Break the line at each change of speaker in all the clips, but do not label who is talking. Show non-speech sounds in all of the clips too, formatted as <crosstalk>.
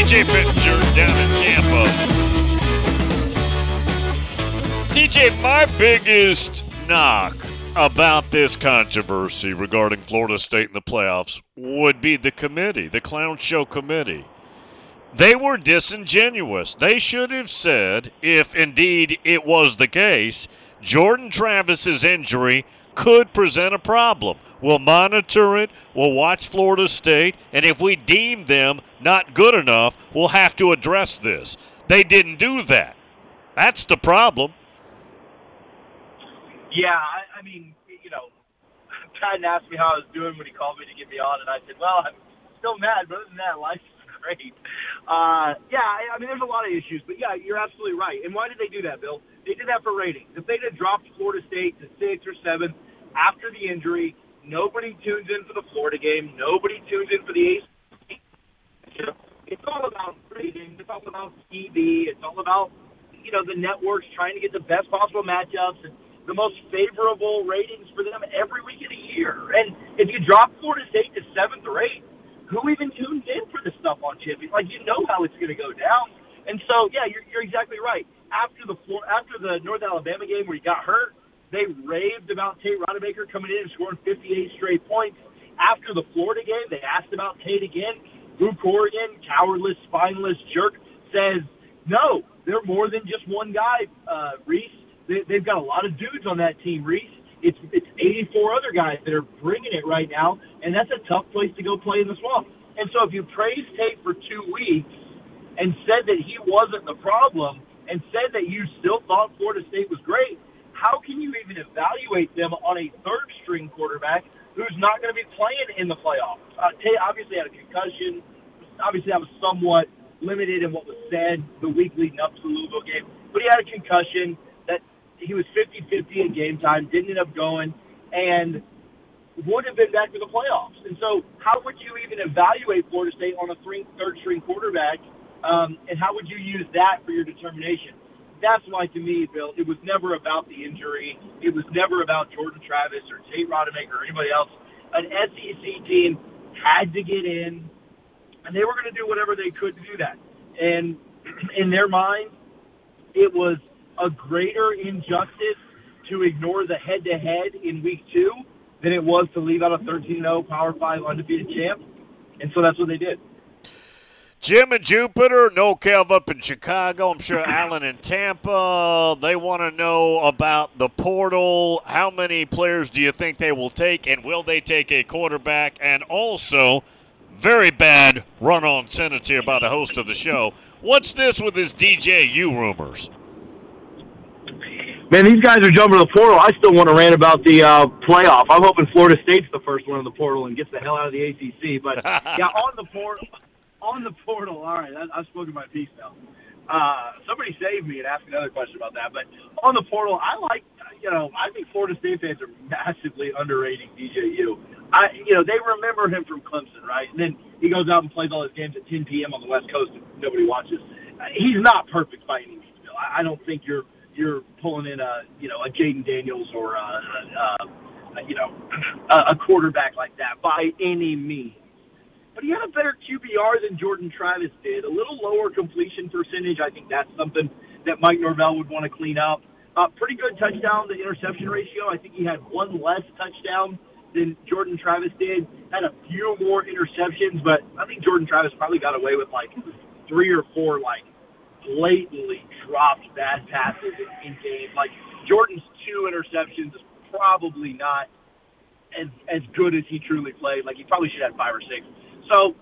TJ Pittenger down in Tampa. TJ, my biggest knock about this controversy regarding Florida State in the playoffs would be the committee, the Clown Show committee. They were disingenuous. They should have said, if indeed it was the case, Jordan Travis's injury could present a problem. We'll monitor it, we'll watch Florida State, and if we deem them not good enough, we'll have to address this. They didn't do that. That's the problem.
Yeah, I, I mean, you know, Patton asked me how I was doing when he called me to get me on, and I said, well, I'm still mad, but other than that, life is <laughs> great. Uh, yeah, I, I mean, there's a lot of issues, but yeah, you're absolutely right. And why did they do that, Bill? They did that for ratings. If they'd have dropped Florida State to six or seven after the injury, nobody tunes in for the Florida game. Nobody tunes in for the ACC. It's all about ratings. It's all about TV. It's all about you know the networks trying to get the best possible matchups and the most favorable ratings for them every week of the year. And if you drop Florida State to seventh or eighth, who even tunes in for this stuff on Chippy? Like you know how it's going to go down. And so yeah, you're, you're exactly right. After the after the North Alabama game where he got hurt, they raved about Tate Rodemaker coming in and scoring 58 straight points. After the Florida game, they asked about Tate again. Drew Corrigan, cowardless, spineless jerk, says, no, they're more than just one guy, uh, Reese. They, they've got a lot of dudes on that team, Reese. It's, it's 84 other guys that are bringing it right now, and that's a tough place to go play in the swamp. And so if you praise Tate for two weeks and said that he wasn't the problem and said that you still thought Florida State was great, how can you even evaluate them on a third string quarterback who's not going to be playing in the playoffs? Uh, Tate obviously had a concussion. Obviously, that was somewhat limited in what was said the week leading up to the Louisville game. But he had a concussion that he was 50-50 in game time, didn't end up going, and would have been back to the playoffs. And so how would you even evaluate Florida State on a three, third string quarterback, um, and how would you use that for your determination? That's why, to me, Bill, it was never about the injury. It was never about Jordan Travis or Tate Rodemaker or anybody else. An SEC team had to get in, and they were going to do whatever they could to do that. And <clears throat> in their mind, it was a greater injustice to ignore the head-to-head in week two than it was to leave out a 13-0 Power 5 undefeated champ. And so that's what they did.
Jim and Jupiter, no Kev up in Chicago. I'm sure <clears throat> Alan in Tampa. They want to know about the portal. How many players do you think they will take, and will they take a quarterback? And also, very bad run on sentence here by the host of the show. What's this with this DJU rumors?
Man, these guys are jumping to the portal. I still want to rant about the uh, playoff. I'm hoping Florida State's the first one in the portal and gets the hell out of the ACC. But <laughs> yeah, on the portal, on the portal. All right, I, I've spoken my piece now. Uh, somebody save me and ask another question about that. But on the portal, I like, you know, I think Florida State fans are massively underrating DJU. I, you know, they remember him from Clemson, right? And then he goes out and plays all his games at 10 p.m. on the West Coast and nobody watches. Uh, he's not perfect by any means. Bill. I I don't think you're you're pulling in a you know a Jayden Daniels or a, a, a you know <clears throat> a, a quarterback like that by any means. But he had a better QBR than Jordan Travis did. A little lower completion percentage. I think that's something that Mike Norvell would want to clean up. Uh, pretty good touchdown to interception ratio. I think he had one less touchdown than Jordan Travis did. Had a few more interceptions, but I think Jordan Travis probably got away with like three or four like blatantly dropped bad passes in, in games. Like Jordan's two interceptions is probably not as as good as he truly played. Like he probably should have five or six. So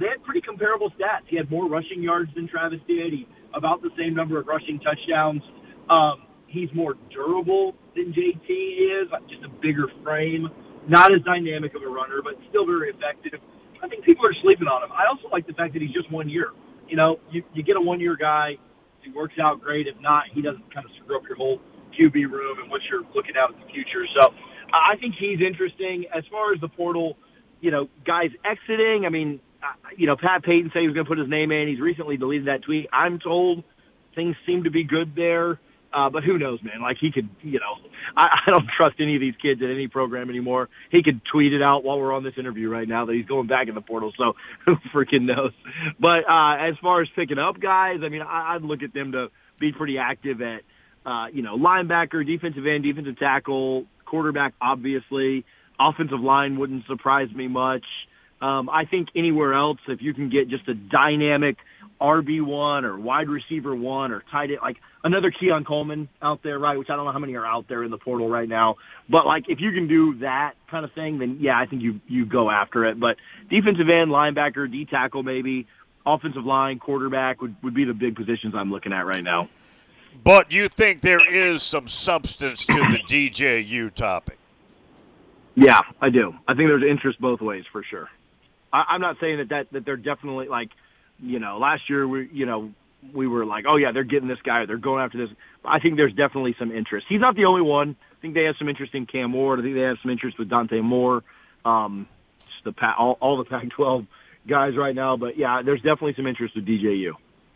they had pretty comparable stats. He had more rushing yards than Travis did. He about the same number of rushing touchdowns. Um, he's more durable than JT is, just a bigger frame. Not as dynamic of a runner, but still very effective. I think people are sleeping on him. I also like the fact that he's just one year. You know, you, you get a one year guy, he works out great. If not, he doesn't kind of screw up your whole QB room and what you're looking at in the future. So I think he's interesting. As far as the portal, you know, guys exiting, I mean, uh, you know, Pat Payton said he was going to put his name in. He's recently deleted that tweet. I'm told things seem to be good there. Uh, but who knows, man? Like he could, you know, I, <laughs> I don't trust any of these kids at any program anymore. He could tweet it out while we're on this interview right now that he's going back in the portal. So <laughs> who freaking knows? But uh, as far as picking up guys, I mean, I, I'd look at them to be pretty active at, uh, you know, linebacker, defensive end, defensive tackle, quarterback, obviously. Offensive line wouldn't surprise me much. Um, I think anywhere else, if you can get just a dynamic RB one or wide receiver one or tight end, like another Keon Coleman out there, right? Which I don't know how many are out there in the portal right now, but like if you can do that kind of thing, then yeah, I think you you go after it. But defensive end, linebacker, D tackle, maybe offensive line, quarterback would would be the big positions I'm looking at right now.
But you think there is some substance to the DJU topic?
Yeah, I do. I think there's interest both ways for sure. I, I'm not saying that, that that they're definitely like, you know, last year we you know we were like, oh yeah, they're getting this guy, they're going after this. I think there's definitely some interest. He's not the only one. I think they have some interest in Cam Ward. I think they have some interest with Dante Moore. Um, just the all, all the Pac-12 guys right now, but yeah, there's definitely some interest with DJU.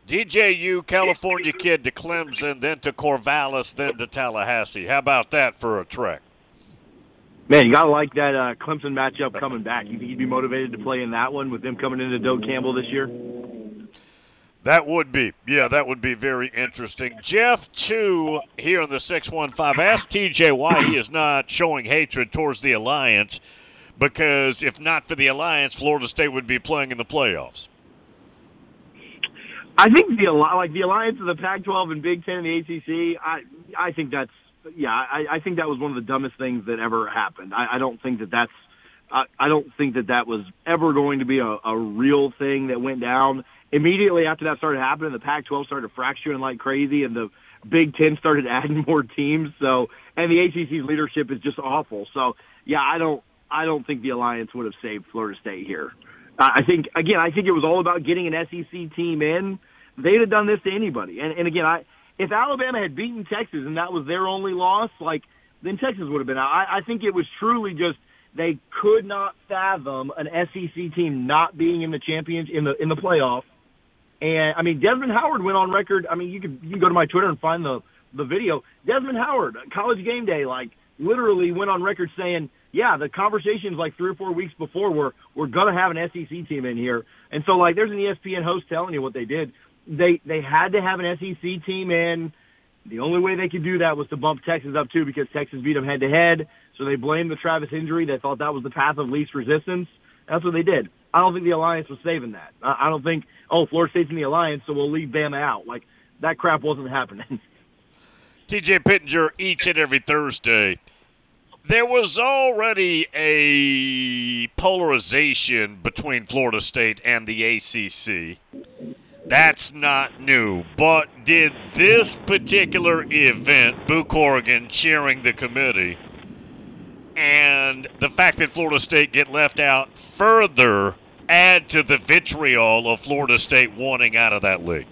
DJU, California kid to Clemson, then to Corvallis, then to Tallahassee. How about that for a trek?
Man, you gotta like that uh, Clemson matchup coming back. You think he'd be motivated to play in that one with them coming into Doak Campbell this year?
That would be, yeah, that would be very interesting. Jeff Chu here on the six one five asked TJ why he is not showing hatred towards the alliance, because if not for the alliance, Florida State would be playing in the playoffs.
I think the like the alliance of the Pac-12 and Big Ten and the ACC. I I think that's yeah, I, I think that was one of the dumbest things that ever happened. I, I don't think that that's, I, I don't think that that was ever going to be a, a real thing that went down. Immediately after that started happening, the Pac-12 started fracturing like crazy, and the Big Ten started <laughs> adding more teams. So, and the ACC's leadership is just awful. So, yeah, I don't, I don't think the alliance would have saved Florida State here. I think again, I think it was all about getting an SEC team in. They'd have done this to anybody. And, and again, I if Alabama had beaten Texas and that was their only loss, like then Texas would have been out. I, I think it was truly just they could not fathom an SEC team not being in the champions in the in the playoff. And I mean, Desmond Howard went on record. I mean, you can you can go to my Twitter and find the the video. Desmond Howard, college game day, like literally went on record saying, "Yeah, the conversations like three or four weeks before were we're gonna have an SEC team in here." And so like, there's an ESPN host telling you what they did they they had to have an SEC team in. The only way they could do that was to bump Texas up too, because Texas beat them head to head. So they blamed the Travis injury. They thought that was the path of least resistance. That's what they did. I don't think the alliance was saving that. I don't think oh Florida State's in the alliance, so we'll leave Bama out. Like that crap wasn't happening. <laughs>
TJ Pittenger each and every Thursday. There was already a polarization between Florida State and the ACC. That's not new. But did this particular event, Boo Corrigan cheering the committee, and the fact that Florida State get left out further add to the vitriol of Florida State wanting out of that league?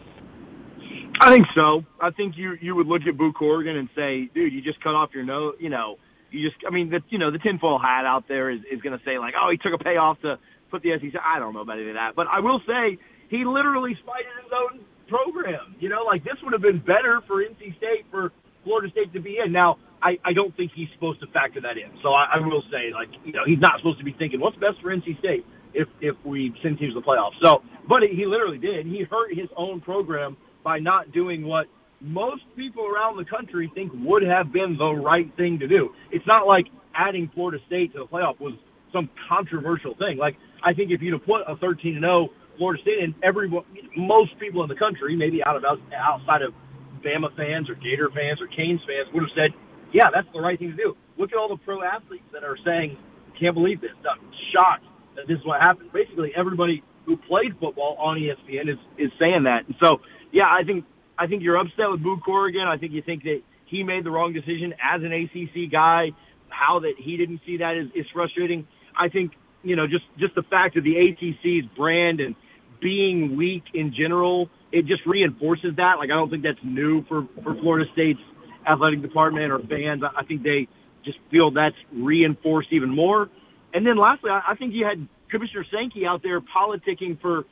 I think so. I think you you would look at Boo Corrigan and say, dude, you just cut off your nose. You know, you just. I mean, the you know the tinfoil hat out there is is going to say like, oh, he took a payoff to put the SEC. I don't know about any of that, but I will say he literally spited his own program. You know, like this would have been better for NC State for Florida State to be in. Now, I, I don't think he's supposed to factor that in. So I, I will say, like, you know, he's not supposed to be thinking what's best for NC State if if we send teams to the playoffs. So, but he literally did. He hurt his own program by not doing what most people around the country think would have been the right thing to do. It's not like adding Florida State to the playoff was some controversial thing. Like I think if you'd have put a 13 and 0 Florida State in, everyone, most people in the country, maybe out of outside of Bama fans or Gator fans or Canes fans, would have said, "Yeah, that's the right thing to do." Look at all the pro athletes that are saying, "Can't believe this." I'm shocked that this is what happened. Basically, everybody who played football on ESPN is is saying that. And so, yeah, I think I think you're upset with Boo Corrigan. I think you think that he made the wrong decision as an ACC guy. How that he didn't see that is, is frustrating. I think you know just just the fact of the ACC's brand and being weak in general, it just reinforces that. Like I don't think that's new for for Florida State's athletic department or fans. I think they just feel that's reinforced even more. And then lastly, I, think you had Commissioner Sankey out there politicking for,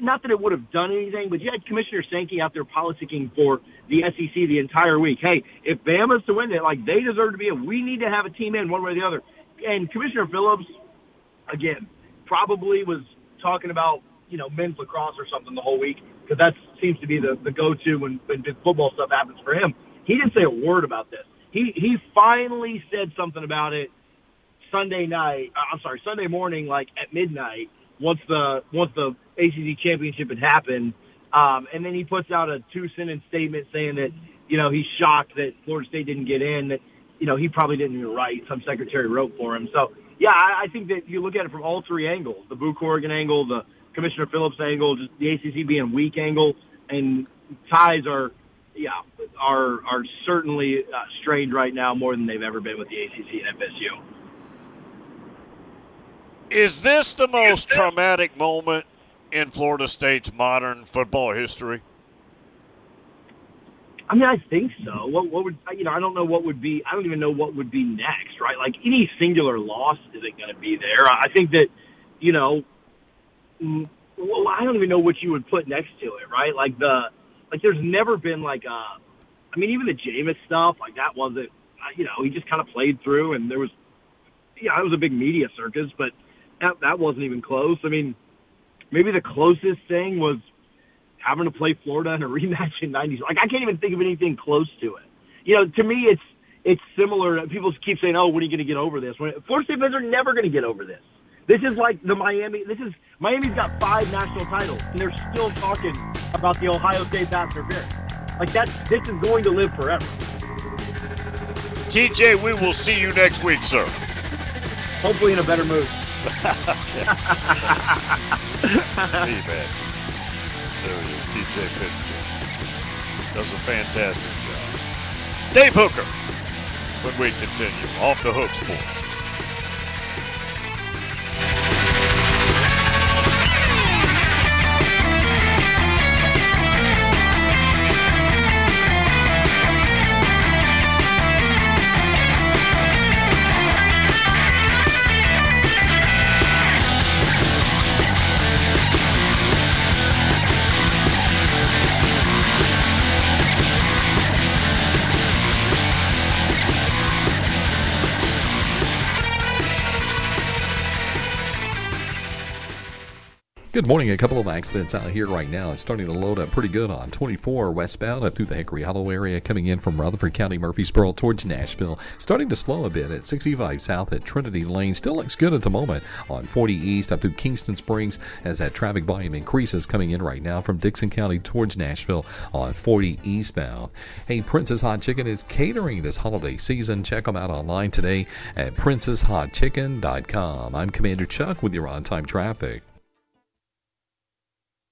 not that it would have done anything, but you had Commissioner Sankey out there politicking for the SEC the entire week. Hey, if Bama's to win it, like they deserve to be in, we need to have a team in one way or the other. And Commissioner Phillips, again, probably was talking about, you know, men's lacrosse or something the whole week because that seems to be the, the go-to when, when big football stuff happens for him. He didn't say a word about this. He, he finally said something about it Sunday night. Uh, I'm sorry, Sunday morning, like at midnight, once the once the ACC championship had happened, um, and then he puts out a two sentence statement saying that you know he's shocked that Florida State didn't get in. That you know he probably didn't even write. Some secretary wrote for him. So yeah, I, I think that you look at it from all three angles: the Boo Corrigan angle, the Commissioner Phillips angle, just the ACC being weak angle, and ties are yeah are are certainly uh, strained right now more than they've ever been with the ACC and FSU.
Is this the most traumatic moment in Florida State's modern football history?
I mean, I think so. What, what would you know? I don't know what would be. I don't even know what would be next, right? Like any singular loss isn't going to be there. I think that, you know, well, I don't even know what you would put next to it, right? Like the, like there's never been like a, I mean, even the Jameis stuff, like that wasn't, you know, he just kind of played through, and there was, yeah, it was a big media circus, but that, that wasn't even close. I mean, maybe the closest thing was having to play Florida in a <laughs> rematch in '90s. Like I can't even think of anything close to it. You know, to me, it's it's similar. People keep saying, "Oh, when are you going to get over this?" When Florida State fans are never going to get over this. This is like the Miami. This is Miami's got five national titles, and they're still talking about the Ohio State Baptist Like that. This is going to live forever.
TJ, we will see you next week, sir.
Hopefully in a better mood. <laughs>
See, man. There he is, TJ Pittenger. Does a fantastic job. Dave Hooker, when we continue, off the hook sports. Thank you.
Good morning. A couple of accidents out here right now. It's starting to load up pretty good on 24 westbound up through the Hickory Hollow area, coming in from Rutherford County, Murfreesboro towards Nashville. Starting to slow a bit at 65 south at Trinity Lane. Still looks good at the moment on 40 east up through Kingston Springs as that traffic volume increases coming in right now from Dickson County towards Nashville on 40 eastbound. Hey, Prince's Hot Chicken is catering this holiday season. Check them out online today at princeshotchicken.com. I'm Commander Chuck with your on time traffic.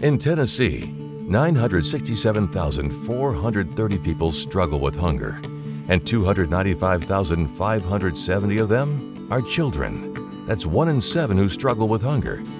In Tennessee, 967,430 people struggle with hunger, and 295,570 of them are children. That's one in seven who struggle with hunger,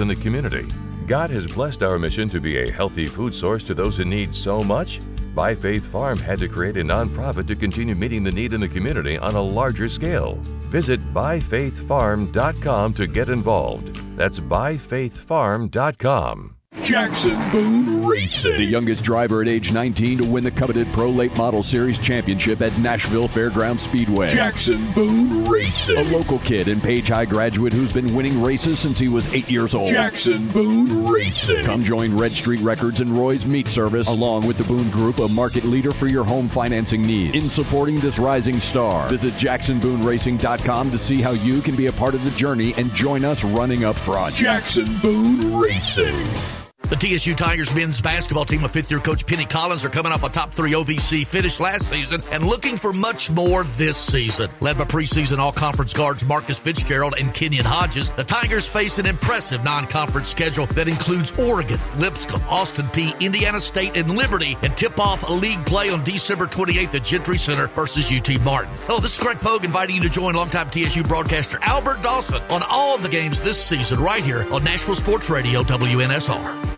in the community. God has blessed our mission to be a healthy food source to those in need so much. By Faith Farm had to create a nonprofit to continue meeting the need in the community on a larger scale. Visit byfaithfarm.com to get involved. That's byfaithfarm.com.
Jackson Boone Racing. The youngest driver at age 19 to win the coveted Pro Late Model Series championship at Nashville Fairground Speedway. Jackson Boone Racing. A local kid and Page High graduate who's been winning races since he was eight years old. Jackson Boone Racing. Come join Red Street Records and Roy's Meat Service, along with the Boone Group, a market leader for your home financing needs. In supporting this rising star, visit JacksonBooneRacing.com to see how you can be a part of the journey and join us running up front. Jackson Boone Racing.
The TSU Tigers men's basketball team with fifth year coach Penny Collins are coming off a top three OVC finish last season and looking for much more this season. Led by preseason all conference guards Marcus Fitzgerald and Kenyon Hodges, the Tigers face an impressive non conference schedule that includes Oregon, Lipscomb, Austin Peay, Indiana State, and Liberty, and tip off a league play on December 28th at Gentry Center versus UT Martin. Hello, this is Greg Pogue inviting you to join longtime TSU broadcaster Albert Dawson on all of the games this season right here on Nashville Sports Radio WNSR.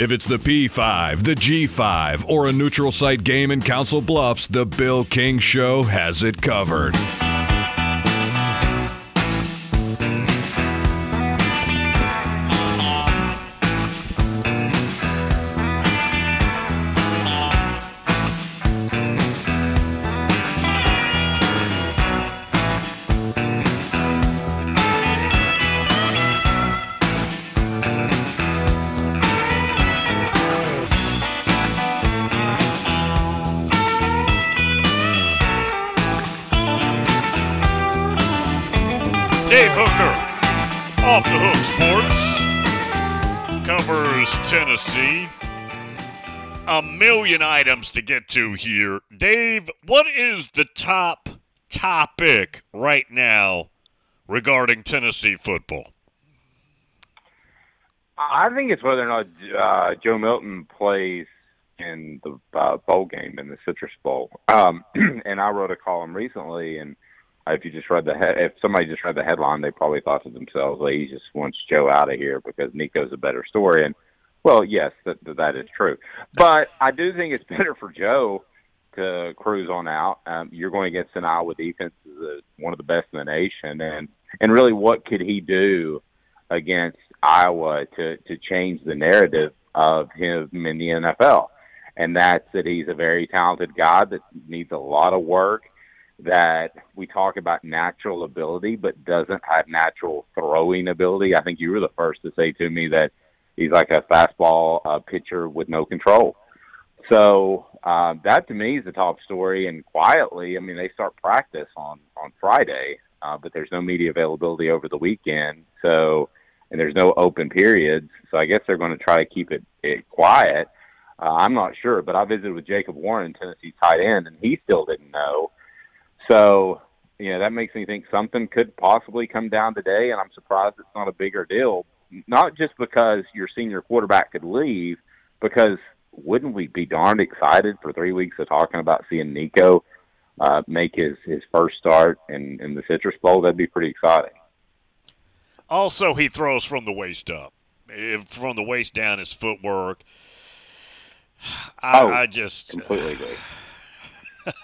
If it's the P5, the G5, or a neutral site game in Council Bluffs, the Bill King Show has it covered.
A million items to get to here. Dave, what is the top topic right now regarding Tennessee football?
I think it's whether or not uh, Joe Milton plays in the uh, bowl game in the Citrus Bowl. Um, <clears throat> and I wrote a column recently, and if you just read the head, if somebody just read the headline, they probably thought to themselves, "Well, he just wants Joe out of here because Nico's a better story." And well, yes, that that is true. But I do think it's <laughs> better for Joe to cruise on out. Um, you're going against an Iowa defense that's one of the best in the nation, and and really, what could he do against Iowa to to change the narrative of him in the NFL? And that's that he's a very talented guy that needs a lot of work that we talk about natural ability, but doesn't have natural throwing ability. I think you were the first to say to me that he's like a fastball uh, pitcher with no control. So uh, that to me is the top story. And quietly, I mean, they start practice on on Friday, uh, but there's no media availability over the weekend. So and there's no open periods. So I guess they're going to try to keep it, it quiet. Uh, I'm not sure, but I visited with Jacob Warren, Tennessee tight end, and he still didn't know. So, you know, that makes me think something could possibly come down today, and I'm surprised it's not a bigger deal. Not just because your senior quarterback could leave, because wouldn't we be darned excited for three weeks of talking about seeing Nico uh, make his, his first start in, in the Citrus Bowl? That'd be pretty exciting.
Also, he throws from the waist up. If from the waist down, his footwork. I,
oh,
I just
completely agree. <sighs>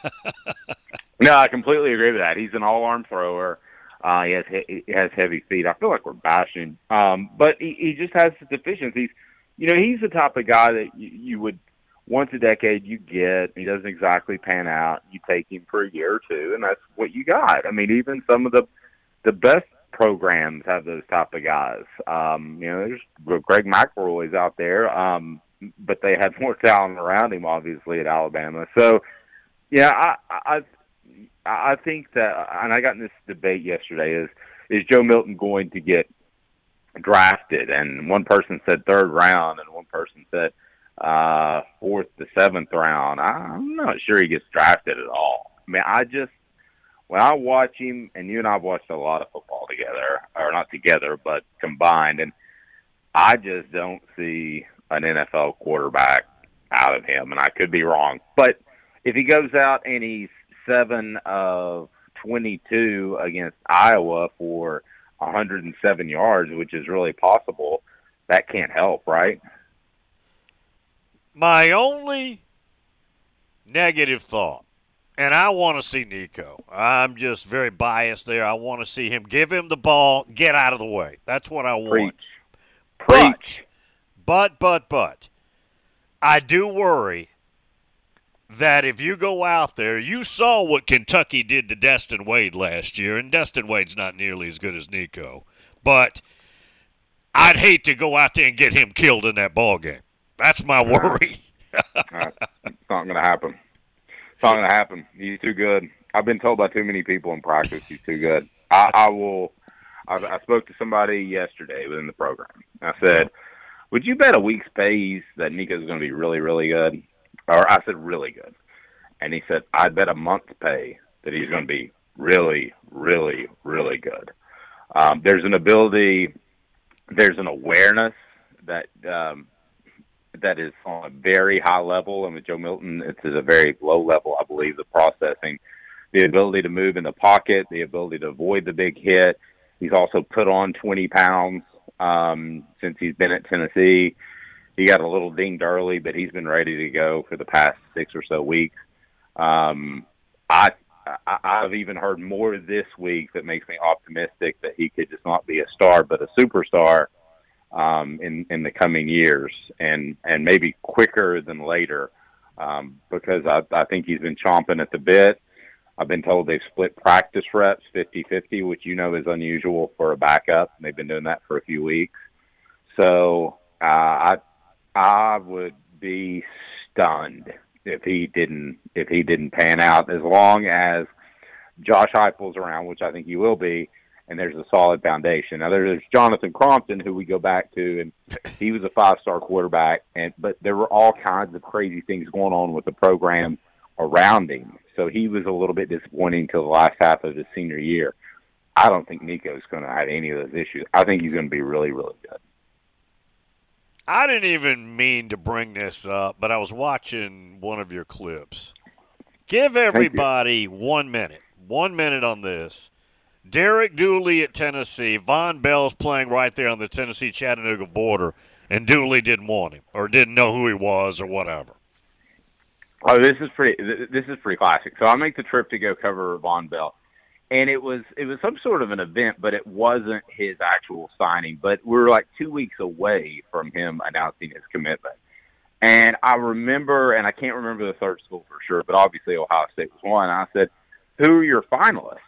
no, I completely agree with that. He's an all-arm thrower. Uh, he has he has heavy feet. I feel like we're bashing, um, but he, he just has deficiencies. you know, he's the type of guy that you, you would once a decade you get. He doesn't exactly pan out. You take him for a year or two, and that's what you got. I mean, even some of the the best programs have those type of guys. Um, you know, there's Greg McElroy's out there, um, but they had <laughs> more talent around him, obviously, at Alabama. So, yeah, I, I, I think that, and I got in this debate yesterday: is is Joe Milton going to get drafted? And one person said third round, and one person said uh, fourth to seventh round. I'm not sure he gets drafted at all. I mean, I just when I watch him, and you and I've watched a lot of football together, or not together, but combined, and I just don't see an NFL quarterback out of him, and I could be wrong. But if he goes out and he's seven of 22 against Iowa for 107 yards, which is really possible, that can't help, right?
My only negative thought, and I want to see Nico. I'm just very biased there. I want to see him give him the ball, get out of the way. That's what I want.
Preach. Preach.
But, but, but, but, I do worry that if you go out there, you saw what Kentucky did to Destin Wade last year, and Destin Wade's not nearly as good as Nico. But I'd hate to go out there and get him killed in that ball game. That's my worry. <laughs>
uh, it's not going to happen. It's not going to happen. He's too good. I've been told by too many people in practice he's too good. I, I will. I, I spoke to somebody yesterday within the program. I said, "Would you bet a week's pays that Nico's going to be really, really good?" Or I said, "Really good," and he said, "I'd bet a month's pay that he's going to be really, really, really good." Um, there's an ability, there's an awareness that um, that is on a very high level, and with Joe Milton, it's at a very low level. I believe the processing, the ability to move in the pocket, the ability to avoid the big hit. He's also put on 20 pounds um, since he's been at Tennessee. He got a little dinged early, but he's been ready to go for the past six or so weeks. Um, I, I I've even heard more this week that makes me optimistic that he could just not be a star, but a superstar um, in in the coming years, and and maybe quicker than later, um, because I, I think he's been chomping at the bit. I've been told they've split practice reps 50-50, which you know is unusual for a backup. And they've been doing that for a few weeks. So uh, I I would be stunned if he didn't if he didn't pan out. As long as Josh Heupel's around, which I think he will be, and there's a solid foundation. Now there's Jonathan Crompton, who we go back to, and he was a five-star quarterback, and but there were all kinds of crazy things going on with the program around him. So he was a little bit disappointing to the last half of his senior year. I don't think Nico's going to have any of those issues. I think he's going to be really, really good.
I didn't even mean to bring this up, but I was watching one of your clips. Give everybody one minute, one minute on this Derek Dooley at Tennessee. Vonn Bell's playing right there on the Tennessee Chattanooga border, and Dooley didn't want him or didn't know who he was or whatever.
Oh, this is pretty. This is pretty classic. So I make the trip to go cover Vonn Bell, and it was it was some sort of an event, but it wasn't his actual signing. But we were like two weeks away from him announcing his commitment. And I remember, and I can't remember the third school for sure, but obviously Ohio State was one. I said, "Who are your finalists?"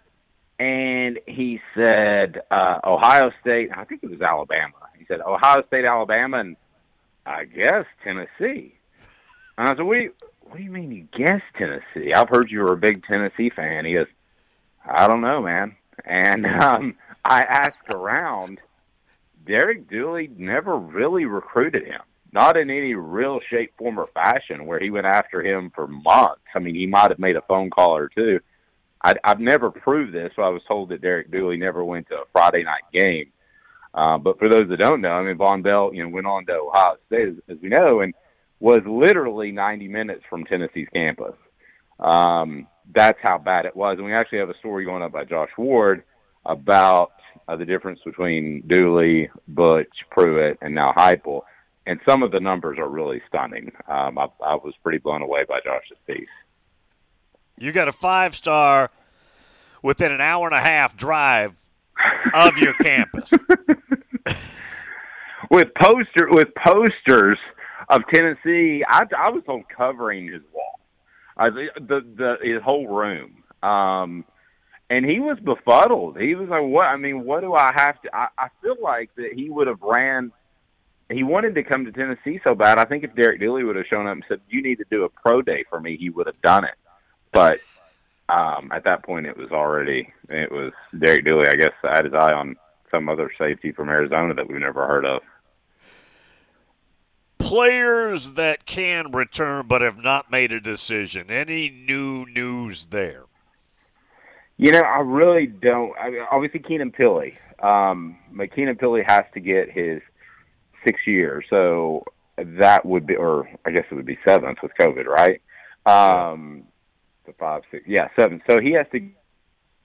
and he said uh, Ohio State. I think it was Alabama. He said Ohio State, Alabama, and I guess Tennessee. And I said, what do you, what do you mean you guess Tennessee? I've heard you were a big Tennessee fan. He goes, I don't know, man. And <laughs> um, I asked around. Derek Dooley never really recruited him, not in any real shape, form, or fashion, where he went after him for months. I mean, he might have made a phone call or two I, I've never proved this, so I was told that Derek Dooley never went to a Friday night game. Uh, but for those that don't know, I mean, Vonn Bell, you know, went on to Ohio State, as, as we know, and was literally 90 minutes from Tennessee's campus. Um, that's how bad it was. And we actually have a story going up by Josh Ward about uh, the difference between Dooley, Butch, Pruitt, and now Heupel. And some of the numbers are really stunning. Um, I, I was pretty blown away by Josh's piece.
You got a five star within an hour and a half drive of your <laughs> campus. <laughs>
with poster with posters of Tennessee. I, I was on covering his wall, uh, the, the the his whole room. Um, and he was befuddled. He was like, "What? I mean, what do I have to?" I, I feel like that he would have ran. He wanted to come to Tennessee so bad. I think if Derek Dooley would have shown up and said, "You need to do a pro day for me," he would have done it. But um, at that point, it was already it was Derek Dooley. I guess had his eye on some other safety from Arizona that we've never heard of.
Players that can return but have not made a decision. Any new news there?
You know, I really don't. I mean, obviously, Keenan Pili. Um, Keenan Pili has to get his six years, so that would be, or I guess it would be seventh with COVID, right? Um, the five, six, yeah, seven. So he has to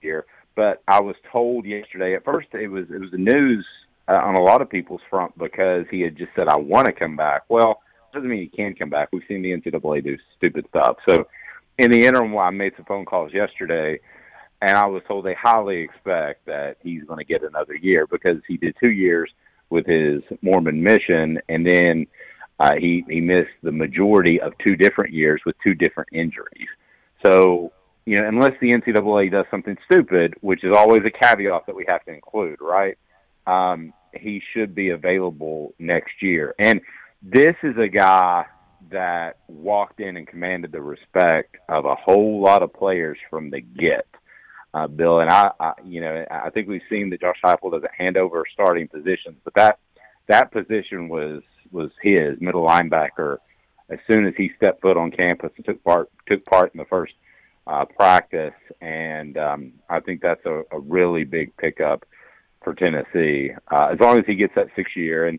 here. But I was told yesterday. At first, it was it was the news uh, on a lot of people's front because he had just said, "I want to come back." Well, doesn't mean he can come back. We've seen the NCAA do stupid stuff. So, in the interim, I made some phone calls yesterday and I was told they highly expect that he's going to get another year because he did two years with his Mormon mission, and then uh, he he missed the majority of two different years with two different injuries. So you know, unless the NCAA does something stupid, which is always a caveat that we have to include, right? Um, he should be available next year, and this is a guy that walked in and commanded the respect of a whole lot of players from the get uh, Bill. And I, I, you know, I think we've seen that Josh Heupel doesn't hand over starting positions, but that that position was was his middle linebacker. As soon as he stepped foot on campus and took part took part in the first uh, practice, and um, I think that's a, a really big pickup for Tennessee. Uh, as long as he gets that six year, and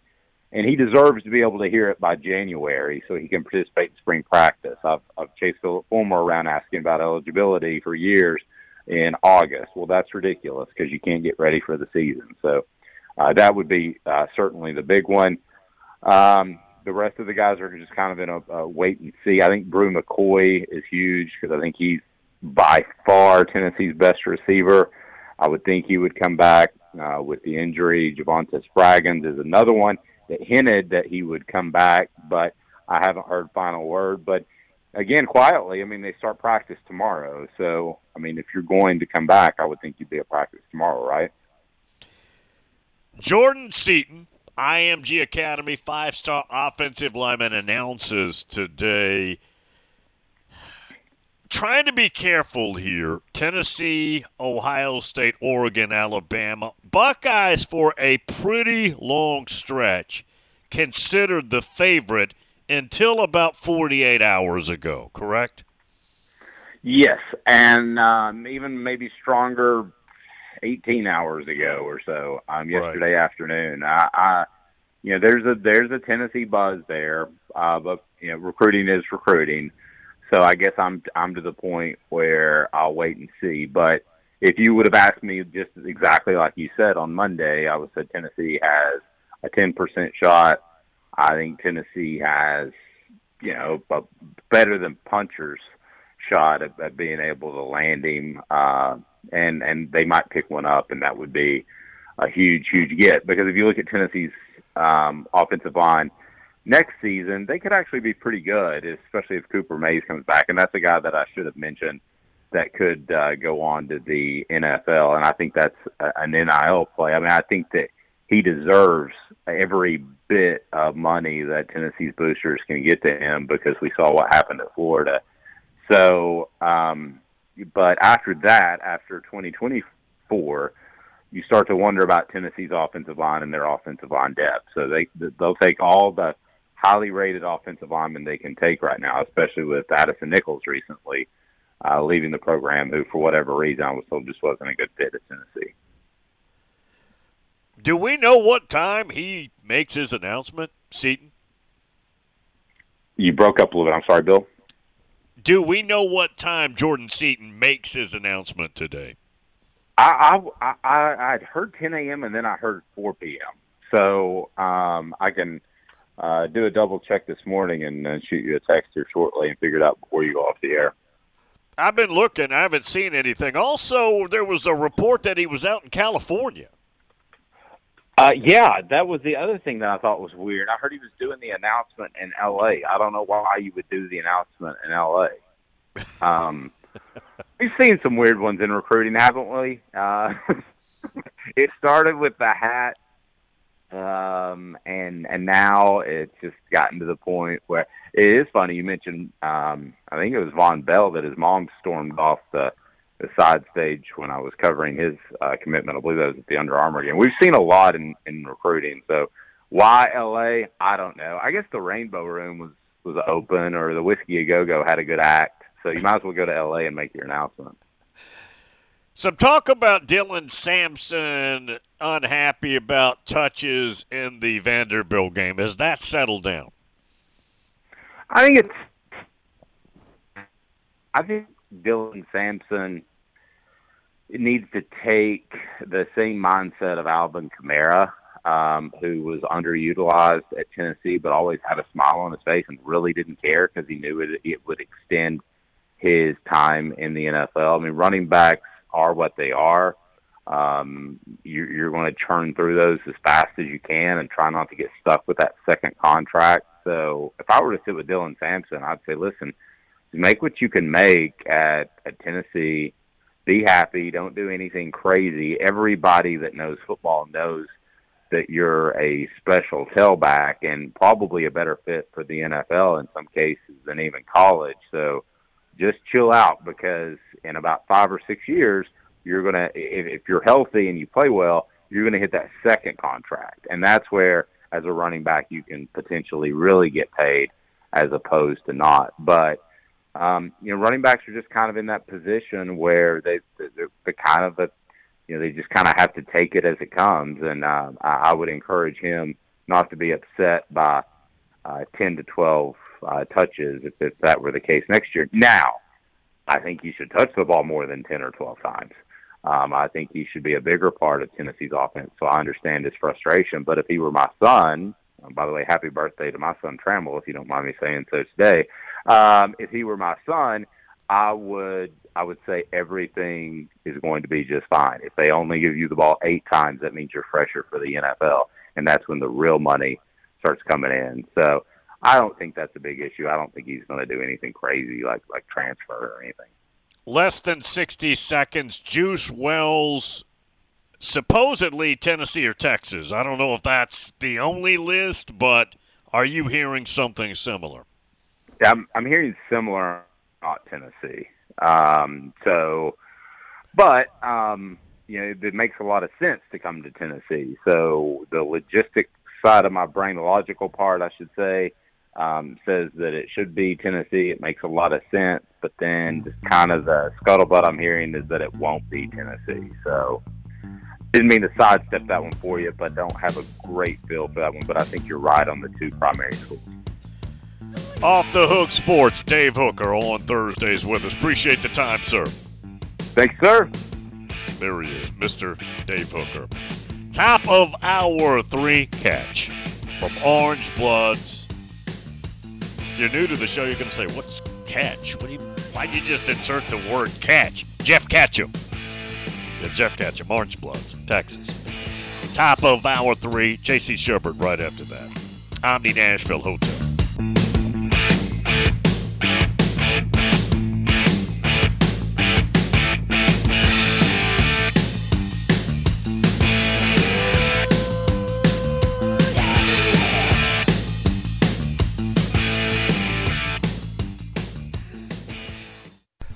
and he deserves to be able to hear it by January, so he can participate in spring practice. I've I've chased Philip Fulmer around asking about eligibility for years in August. Well, that's ridiculous because you can't get ready for the season. So uh, that would be uh, certainly the big one. Um, the rest of the guys are just kind of in a, a wait and see. I think Bru McCoy is huge because I think he's by far Tennessee's best receiver. I would think he would come back uh, with the injury. Javontez Spraggins is another one that hinted that he would come back, but I haven't heard final word. But again, quietly, I mean, they start practice tomorrow. So, I mean, if you're going to come back, I would think you'd be at practice tomorrow, right?
Jordan Seaton, IMG Academy five star offensive lineman, announces today. Trying to be careful here. Tennessee, Ohio State, Oregon, Alabama. Buckeyes, for a pretty long stretch, considered the favorite until about 48 hours ago, correct?
Yes, and um, even maybe stronger 18 hours ago or so. Um, yesterday right. afternoon, I, I, you know, there's a there's a Tennessee buzz there, uh, but you know, recruiting is recruiting. So I guess I'm I'm to the point where I'll wait and see. But if you would have asked me just exactly like you said on Monday, I would said Tennessee has a 10% shot I think Tennessee has, you know, a better than punchers shot at, at being able to land him, uh, and and they might pick one up, and that would be a huge, huge get. Because if you look at Tennessee's um, offensive line next season, they could actually be pretty good, especially if Cooper Mays comes back, and that's a guy that I should have mentioned that could uh, go on to the NFL, and I think that's an NIL play. I mean, I think that he deserves every bit of money that Tennessee's boosters can get to him because we saw what happened at Florida. So, um, but after that, after 2024, you start to wonder about Tennessee's offensive line and their offensive line depth. So they they'll take all the highly rated offensive lineman they can take right now, especially with Addison Nichols recently uh, leaving the program, who for whatever reason I was told just wasn't a good fit at Tennessee.
Do we know what time he makes his announcement, Seaton?
You broke up a little bit. I'm sorry, Bill.
Do we know what time Jordan Seaton makes his announcement today?
I I I I'd heard 10 a.m. and then I heard 4 p.m. So um, I can uh, do a double check this morning and uh, shoot you a text here shortly and figure it out before you go off the air.
I've been looking. I haven't seen anything. Also, there was a report that he was out in California.
Uh, yeah, that was the other thing that I thought was weird. I heard he was doing the announcement in L.A. I don't know why you would do the announcement in L.A. <laughs> Um, we've seen some weird ones in recruiting, haven't we? Uh, <laughs> it started with the hat, um, and and now it's just gotten to the point where it is funny. You mentioned, um, I think it was Vonn Bell that his mom stormed off the the side stage when I was covering his uh, commitment. I believe that was at the Under Armour game. We've seen a lot in in recruiting. So why L.A. I don't know. I guess the Rainbow Room was was open, or the Whisky A Go Go had a good act. So you might as well go to L.A. and make your announcement.
Some talk about Dylan Sampson unhappy about touches in the Vanderbilt game. Has that settled down?
I think it's. I think Dylan Sampson needs to take the same mindset of Alvin Kamara, um, who was underutilized at Tennessee, but always had a smile on his face and really didn't care because he knew it, it would extend his time in the NFL. I mean, running backs are what they are. Um, you're, you're going to churn through those as fast as you can and try not to get stuck with that second contract. So if I were to sit with Dylan Sampson, I'd say, listen, make what you can make at, at Tennessee. Be happy. Don't do anything crazy. Everybody that knows football knows that you're a special tailback and probably a better fit for the NFL in some cases than even college. So just chill out because in about five or six years, you're going to, if, if you're healthy and you play well, you're going to hit that second contract. And that's where, as a running back, you can potentially really get paid as opposed to not. But, um, you know, running backs are just kind of in that position where they, they're, they're kind of a, you know, they just kind of have to take it as it comes. And uh, I, I would encourage him not to be upset by uh, 10 to 12 uh, touches if, if that were the case next year. Now, I think he should touch the ball more than 10 or 12 times. Um, I think he should be a bigger part of Tennessee's offense. So I understand his frustration. But if he were my son, um, by the way, happy birthday to my son Trammell, if you don't mind me saying so today. Um, if he were my son, I would I would say everything is going to be just fine. If they only give you the ball eight times, that means you're fresher for the NFL, and that's when the real money starts coming in. So I don't think that's a big issue. I don't think he's going to do anything crazy like like transfer or anything.
Less than 60 seconds. Juice Wells, supposedly Tennessee or Texas. I don't know if that's the only list, but are you hearing something similar?
Yeah, I'm, I'm hearing similar not Tennessee. Um, so, but um, you know, it makes a lot of sense to come to Tennessee. So the logistic side of my brain, the logical part, I should say, um, says that it should be Tennessee. It makes a lot of sense, but then just kind of the scuttlebutt I'm hearing is that it won't be Tennessee. So didn't mean to sidestep that one for you, but don't have a great feel for that one. But I think you're right on the two primary schools.
Off the Hook Sports, Dave Hooker on Thursdays with us. Appreciate the time, sir.
Thanks, sir.
There he is, Mr. Dave Hooker. Top of hour three catch from Orange Bloods. If you're new to the show, you're going to say, What's catch? What do you, why'd you just insert the word catch? Jeff Ketchum. Yeah, Jeff Ketchum, Orange Bloods, Texas. Top of hour three, JC Shurburtt right after that. Omni Nashville Hotel.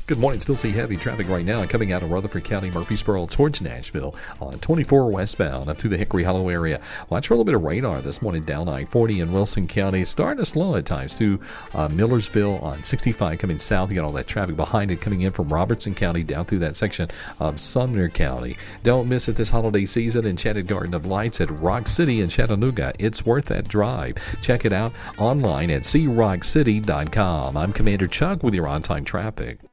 Good morning. Still see heavy traffic right now coming out of Rutherford County, Murfreesboro towards Nashville on 24 westbound up through the Hickory Hollow area. Watch for a little bit of radar this morning down I-40 in Wilson County. Starting to slow at times to uh, Millersville on 65 coming south. You got all that traffic behind it coming in from Robertson County down through that section of Sumner County. Don't miss it this holiday season Enchanted Garden of Lights at Rock City in Chattanooga. It's worth that drive. Check it out online at crockcity.com. I'm Commander Chuck with your on-time traffic.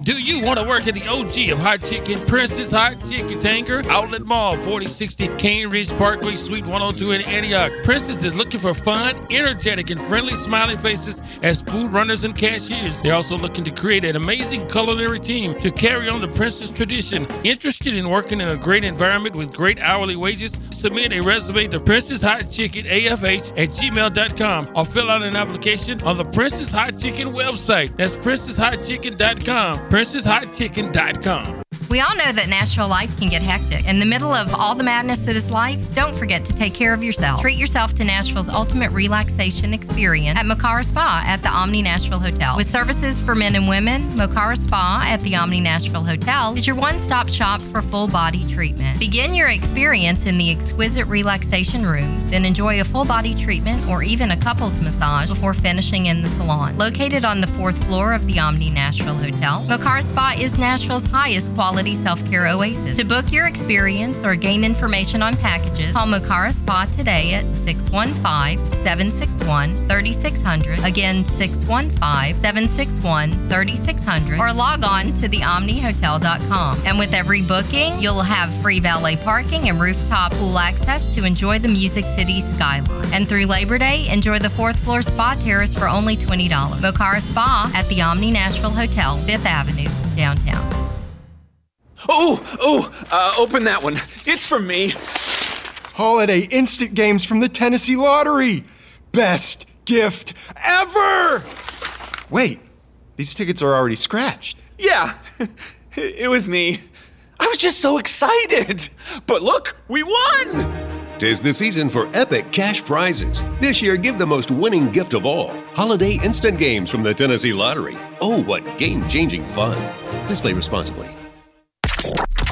Do you want to work at the OG of hot chicken, Prince's Hot Chicken Tanger, Outlet Mall, 4060 Cane Ridge Parkway, Suite 102 in Antioch? Prince's is looking for fun, energetic, and friendly smiling faces as food runners and cashiers. They're also looking to create an amazing culinary team to carry on the Prince's tradition. Interested in working in a great environment with great hourly wages? Submit a resume to Prince's Hot Chicken AFH at gmail.com or fill out an application on the Prince's Hot Chicken website. That's princeshotchicken.com. PrincesHotChicken.com.
We all know that Nashville life can get hectic. In the middle of all the madness that is life, don't forget to take care of yourself. Treat yourself to Nashville's ultimate relaxation experience at Mokara Spa at the Omni Nashville Hotel. With services for men and women, Mokara Spa at the Omni Nashville Hotel is your one stop shop for full body treatment. Begin your experience in the exquisite relaxation room, then enjoy a full body treatment or even a couples massage before finishing in the salon. Located on the fourth floor of the Omni Nashville Hotel, Mokara Spa is Nashville's highest quality self care oasis. To book your experience or gain information on packages, call Mokara Spa today at 615 761 3600. Again, 615 761 3600. Or log on to theomnihotel.com. And with every booking, you'll have free valet parking and rooftop pool access to enjoy the Music City skyline. And through Labor Day, enjoy the fourth floor spa terrace for only $20. Mokara Spa at the Omni Nashville Hotel, 5th Avenue, downtown.
Oh, oh, uh, open that one. It's for me.
Holiday instant games from the Tennessee Lottery. Best gift ever! Wait, these tickets are already scratched.
Yeah, <laughs> it was me. I was just so excited. But look, we won!
Tis the season for epic cash prizes. This year, give the most winning gift of all holiday instant games from the Tennessee Lottery. Oh, what game changing fun! Please play responsibly.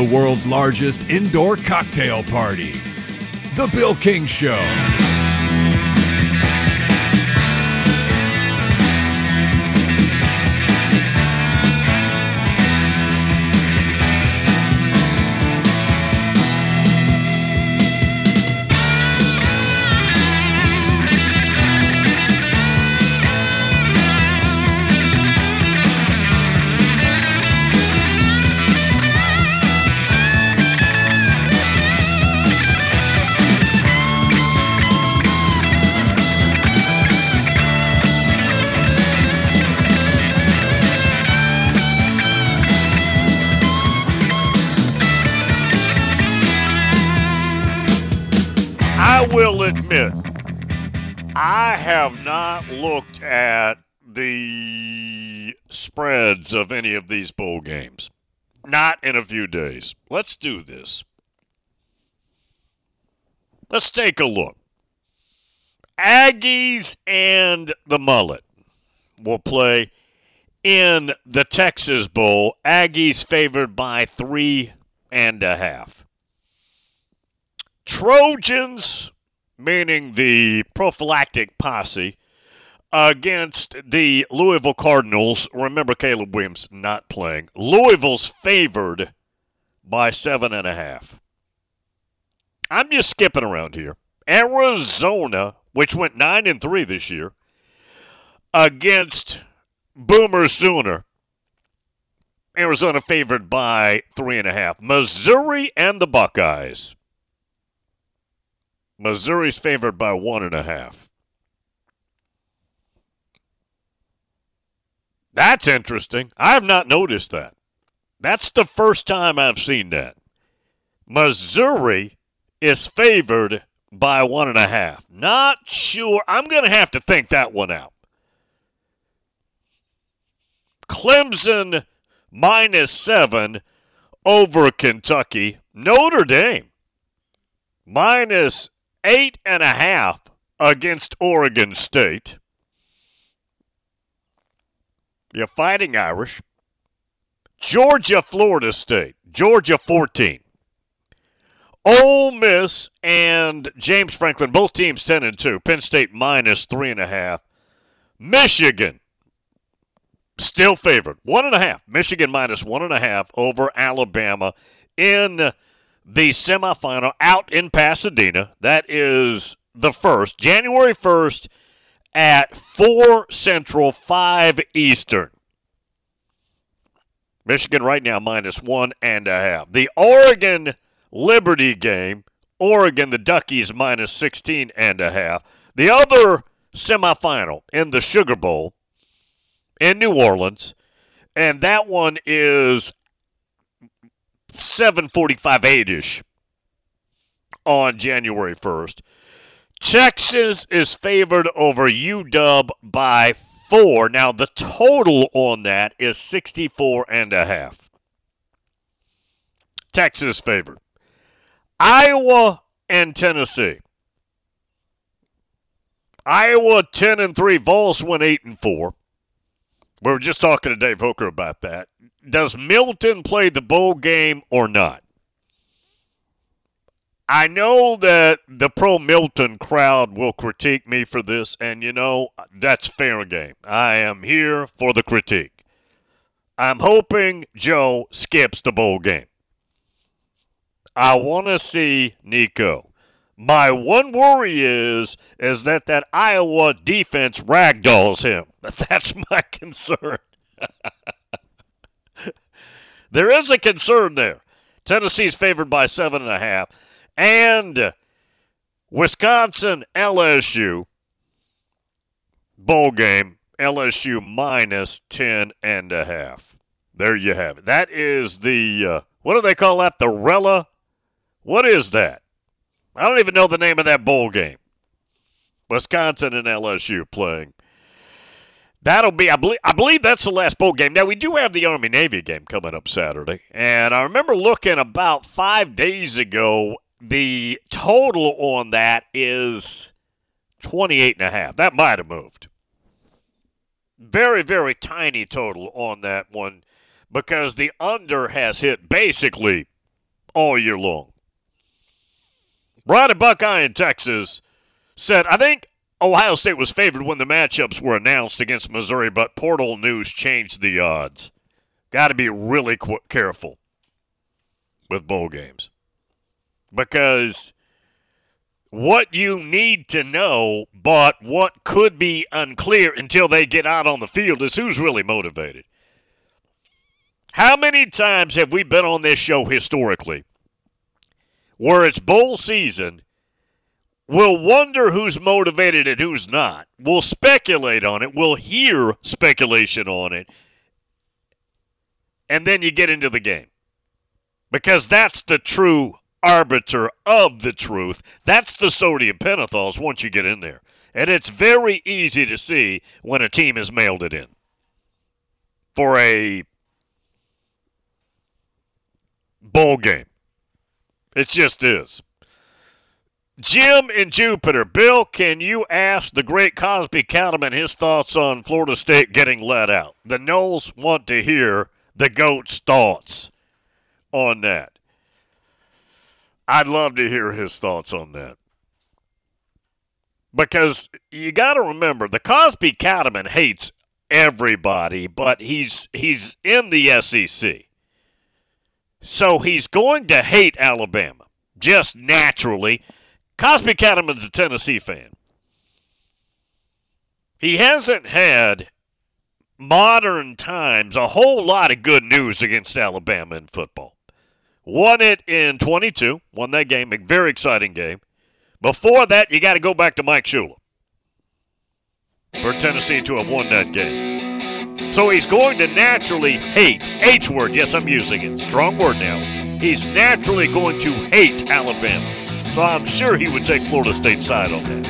The world's largest indoor cocktail party. The Bill King Show.
Admit, I have not looked at the spreads of any of these bowl games. Not in a few days. Let's do this. Let's take a look. Aggies and the Mullet will play in the Texas Bowl. Aggies favored by three and a half. Trojans, meaning the prophylactic posse, against the Louisville Cardinals. Remember, Caleb Williams not playing. Louisville's favored by seven and a half. I'm just skipping around here. Arizona, which went nine and three this year, against Boomer Sooner. Arizona favored by three and a half. Missouri and the Buckeyes. Missouri's favored by one and a half. That's interesting. I have not noticed that. That's the first time I've seen that. Missouri is favored by one and a half. Not sure. I'm going to have to think that one out. Clemson minus seven over Kentucky. Notre Dame minus eight and a half against Oregon State. You're fighting Irish. Georgia, Florida State. Georgia 14. Ole Miss and James Franklin, both teams 10 and 2. Penn State minus 3.5. Michigan, still favored. 1.5. Michigan minus 1.5 over Alabama in the semifinal out in Pasadena. That is the first, January 1st at 4 Central, 5 Eastern. Michigan right now minus one and a half. The Oregon Liberty game, Oregon, the Duckies minus 16 and a half. The other semifinal in the Sugar Bowl in New Orleans, and that one is 7:45 8ish on January 1st. Texas is favored over UW by four. Now the total on that is 64 and a half. Texas favored. Iowa and Tennessee. Iowa 10 and 3, Vols went 8 and 4. We were just talking to Dave Hooker about that. Does Milton play the bowl game or not? I know that the pro Milton crowd will critique me for this, and you know, that's fair game. I am here for the critique. I'm hoping Joe skips the bowl game. I want to see Nico. My one worry is is that that Iowa defense ragdolls him. <laughs> That's my concern. <laughs> there is a concern there. Tennessee's favored by seven and a half, and Wisconsin LSU bowl game LSU minus ten and a half. There you have it. That is the uh, what do they call that? The Rella what is that? I don't even know the name of that bowl game. Wisconsin and LSU playing. That'll be, I believe, I believe that's the last bowl game. Now, we do have the Army Navy game coming up Saturday. And I remember looking about five days ago, the total on that is 28 and a half. That might have moved. Very, very tiny total on that one because the under has hit basically all year long. Brian Buckeye in Texas said, I think Ohio State was favored when the matchups were announced against Missouri, but Portal News changed the odds. Got to be really qu- careful with bowl games. Because what you need to know, but what could be unclear until they get out on the field, is who's really motivated. How many times have we been on this show historically where it's bowl season, we'll wonder who's motivated and who's not. We'll speculate on it. We'll hear speculation on it. And then you get into the game. Because that's the true arbiter of the truth. That's the sodium pentothals once you get in there. And it's very easy to see when a team has mailed it in. For a bowl game. It just is. Jim in Jupiter. Bill, can you ask the great Cosby Cattleman his thoughts on Florida State getting let out? The Noles want to hear the GOAT's thoughts on that. I'd love to hear his thoughts on that. Because you got to remember, the Cosby Cattleman hates everybody, but he's he's in the SEC. So he's going to hate Alabama, just naturally. Cosby Cattleman's a Tennessee fan. He hasn't had modern times a whole lot of good news against Alabama in football. Won it in 22, won that game, a very exciting game. Before that, you got to go back to Mike Shula for Tennessee to have won that game. So he's going to naturally hate, H word, yes, I'm using it, strong word now. He's naturally going to hate Alabama. So I'm sure he would take Florida State side on that.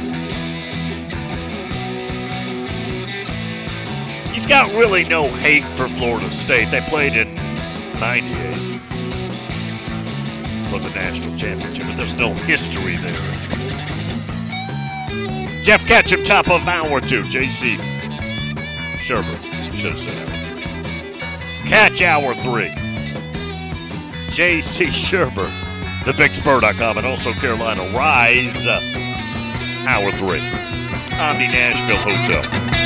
He's got really no hate for Florida State. They played in 98 for the national championship, but there's no history there. Jeff Ketchum, top of hour two. JC Shurburtt. Should have said that. Catch hour three. J.C. Shurburtt, thebigspur.com, and also Carolina Rise, uh, hour three. Omni Nashville Hotel.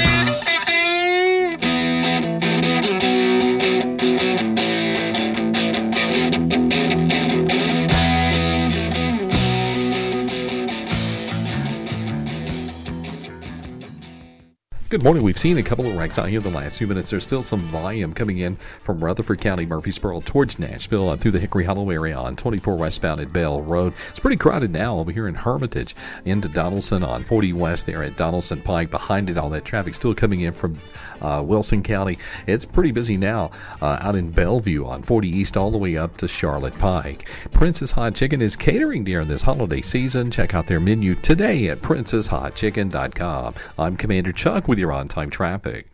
Good morning. We've seen a couple of wrecks out here in the last few minutes. There's still some volume coming in from Rutherford County, Murfreesboro towards Nashville uh, through the Hickory Hollow area on 24 westbound at Bell Road. It's pretty crowded now over here in Hermitage into Donelson on 40 west there at Donelson Pike. Behind it, all that traffic still coming in from uh, Wilson County. It's pretty busy now uh, out in Bellevue on 40 East all the way up to Charlotte Pike. Prince's Hot Chicken is catering during this holiday season. Check out their menu today at princeshotchicken.com. I'm Commander Chuck with your on time traffic.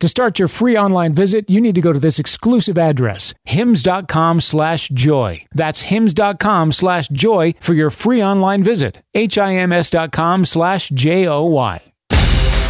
To start your free online visit, you need to go to this exclusive address, hims.com slash joy. That's hims.com slash joy for your free online visit. H-I-M-S.com slash J-O-Y.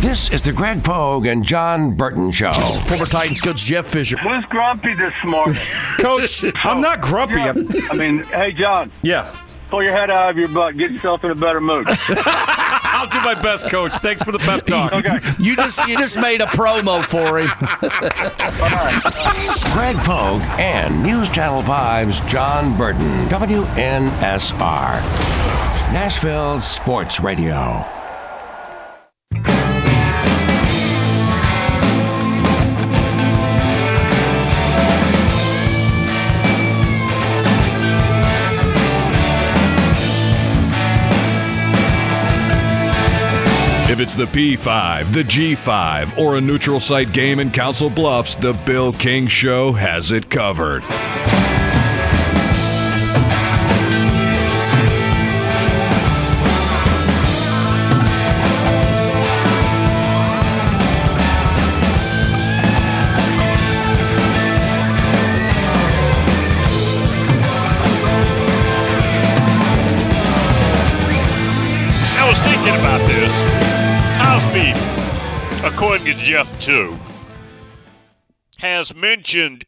This is the Greg Pogue and John Burton Show.
Former Titans coach Jeff Fisher.
Who's grumpy this morning? <laughs>
coach, I'm not grumpy.
Yeah, I mean, hey, John.
Yeah.
Pull your head out of your butt. Get yourself in a better mood. <laughs>
I'll do my best, coach. Thanks for the pep talk.
Okay.
You just you just made a promo for him.
Greg Pogue and News Channel 5's John Burton, WNSR. Nashville Sports Radio.
If it's the P5, the G5, or a neutral site game in Council Bluffs, the Bill King Show has it covered.
Jeff too, has mentioned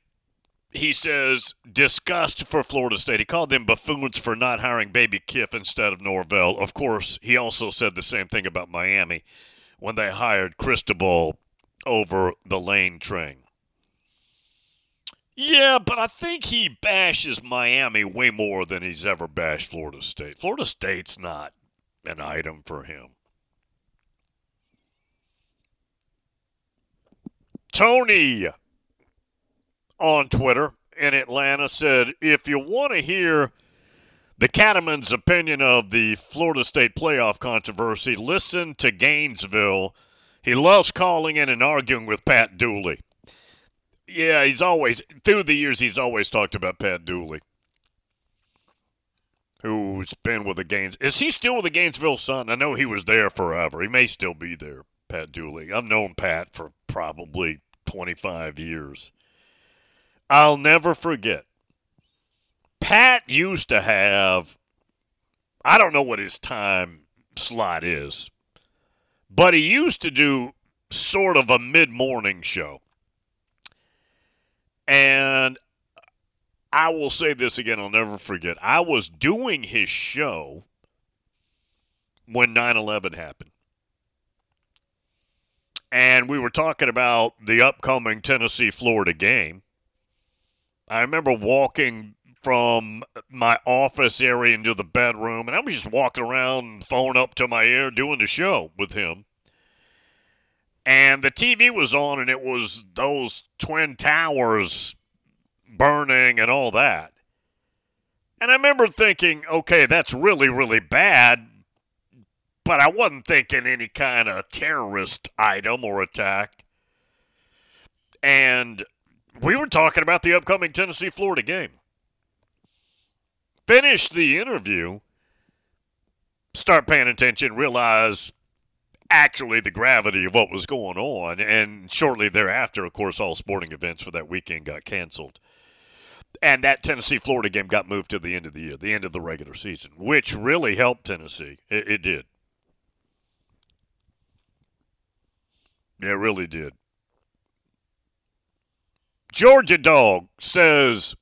he says disgust for Florida State. He called them buffoons for not hiring Baby Kiff instead of Norvell. Of course, he also said the same thing about Miami when they hired Cristobal over the Lane train. Yeah, but I think he bashes Miami way more than he's ever bashed Florida State. Florida State's not an item for him. Tony on Twitter in Atlanta said, if you want to hear The Cattleman's opinion of the Florida State playoff controversy. Listen to Gainesville. He loves calling in and arguing with Pat Dooley. Yeah, he's always, through the years, he's always talked about Pat Dooley, who's been with the Gaines. Is he still with the Gainesville Sun? I know he was there forever. He may still be there, Pat Dooley. I've known Pat for probably 25 years. I'll never forget Pat used to have, I don't know what his time slot is, but he used to do sort of a mid morning show. And I will say this again, I'll never forget. I was doing his show when 9 11 happened. And we were talking about the upcoming Tennessee Florida game. I remember walking from my office area into the bedroom, and I was just walking around, phone up to my ear, doing the show with him. And the TV was on, and it was those twin towers burning and all that. And I remember thinking, okay, that's really, really bad, but I wasn't thinking any kind of terrorist item or attack. And we were talking about the upcoming Tennessee Florida game finish the interview, start paying attention, realize actually the gravity of what was going on. And shortly thereafter, of course, all sporting events for that weekend got canceled. And that Tennessee Florida game got moved to the end of the year, the end of the regular season, which really helped Tennessee. It, it did. Yeah, it really did. Georgia Dog says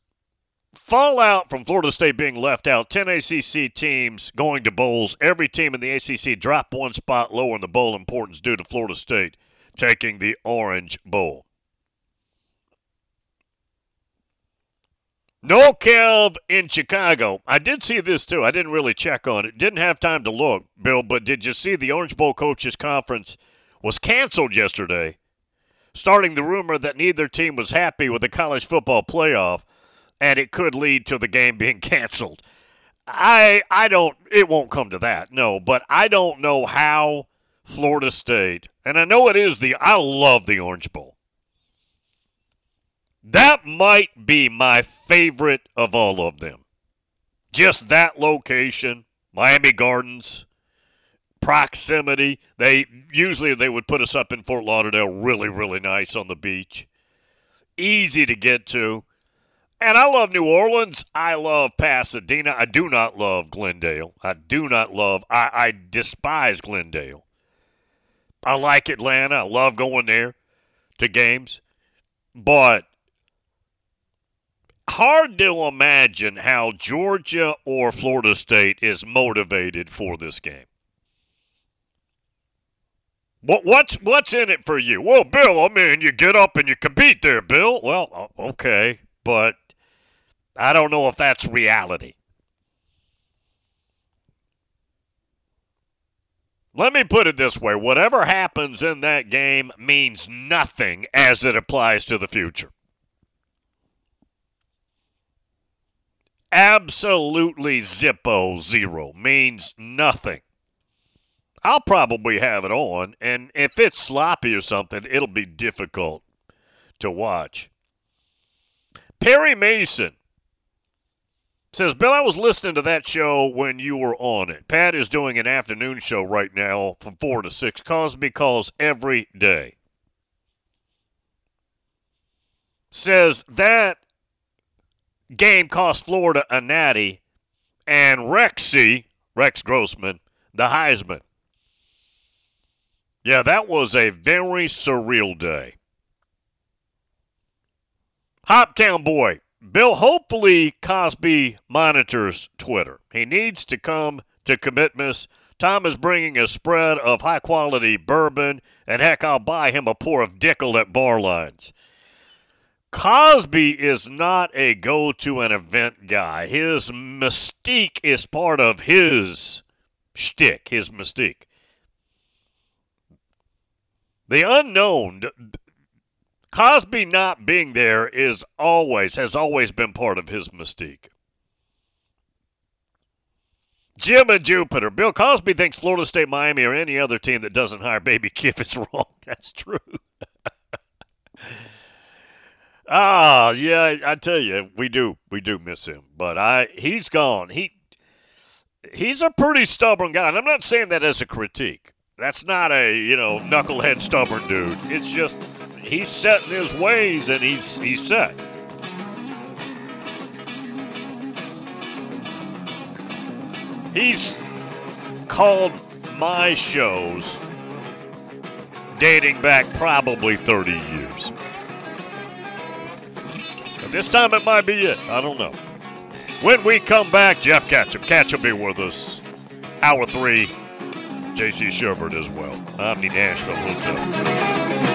fallout from Florida State being left out, 10 ACC teams going to bowls. Every team in the ACC dropped one spot lower in the bowl importance due to Florida State taking the Orange Bowl. No Kev in Chicago. I did see this too. I didn't really check on it. Didn't have time to look, Bill, but did you see the Orange Bowl coaches conference was canceled yesterday, starting the rumor that neither team was happy with the college football playoff and it could lead to the game being <laughs> canceled. I I don't it won't come to that. No, but I don't know how Florida State, and I know it is the I love the Orange Bowl. That might be my favorite of all of them. Just that location, Miami Gardens, proximity. They usually they would put us up in Fort Lauderdale, really really nice on the beach. Easy to get to. And I love New Orleans. I love Pasadena. I do not love Glendale. I do not love, I, I despise Glendale. I like Atlanta. I love going there to games. But hard to imagine how Georgia or Florida State is motivated for this game. What what's what's in it for you? Well, Bill, I mean, you get up and you compete there, Bill. Well, uh, okay, but I don't know if that's reality. Let me put it this way whatever happens in that game means nothing as it applies to the future. Absolutely zippo zero means nothing. I'll probably have it on, and if it's sloppy or something, it'll be difficult to watch. Perry Mason Says, Bill, I was listening to that show when you were on it. Pat is doing an afternoon show right now from 4 to 6. Cosby calls every day. Says that game cost Florida a natty and Rexy, Rex Grossman, the Heisman. Yeah, that was a very surreal day. Hoptown Boy, Bill, hopefully Cosby monitors Twitter. He needs to come to commitments. Tom is bringing a spread of high quality bourbon, and heck, I'll buy him a pour of Dickel at bar lines. Cosby is not a go to an event guy. His mystique is part of his shtick, his mystique. The unknown Cosby not being there is always has always been part of his mystique. Jim and Jupiter. Bill Cosby thinks Florida State, Miami, or any other team that doesn't hire Baby <laughs> Kiff is wrong. That's true. <laughs> ah, yeah, I tell you, we do, we do miss him. But I, he's gone. He, he's a pretty stubborn guy, and I'm not saying that as a critique. That's not a you know knucklehead stubborn dude. It's just he's set in his ways, and he's he's set. He's called my shows dating back probably 30 years. But this time it might be it. I don't know. When we come back, Jeff Ketchum. Ketchum be with us. Hour three. JC Shurburtt as well. Nashville Hotel.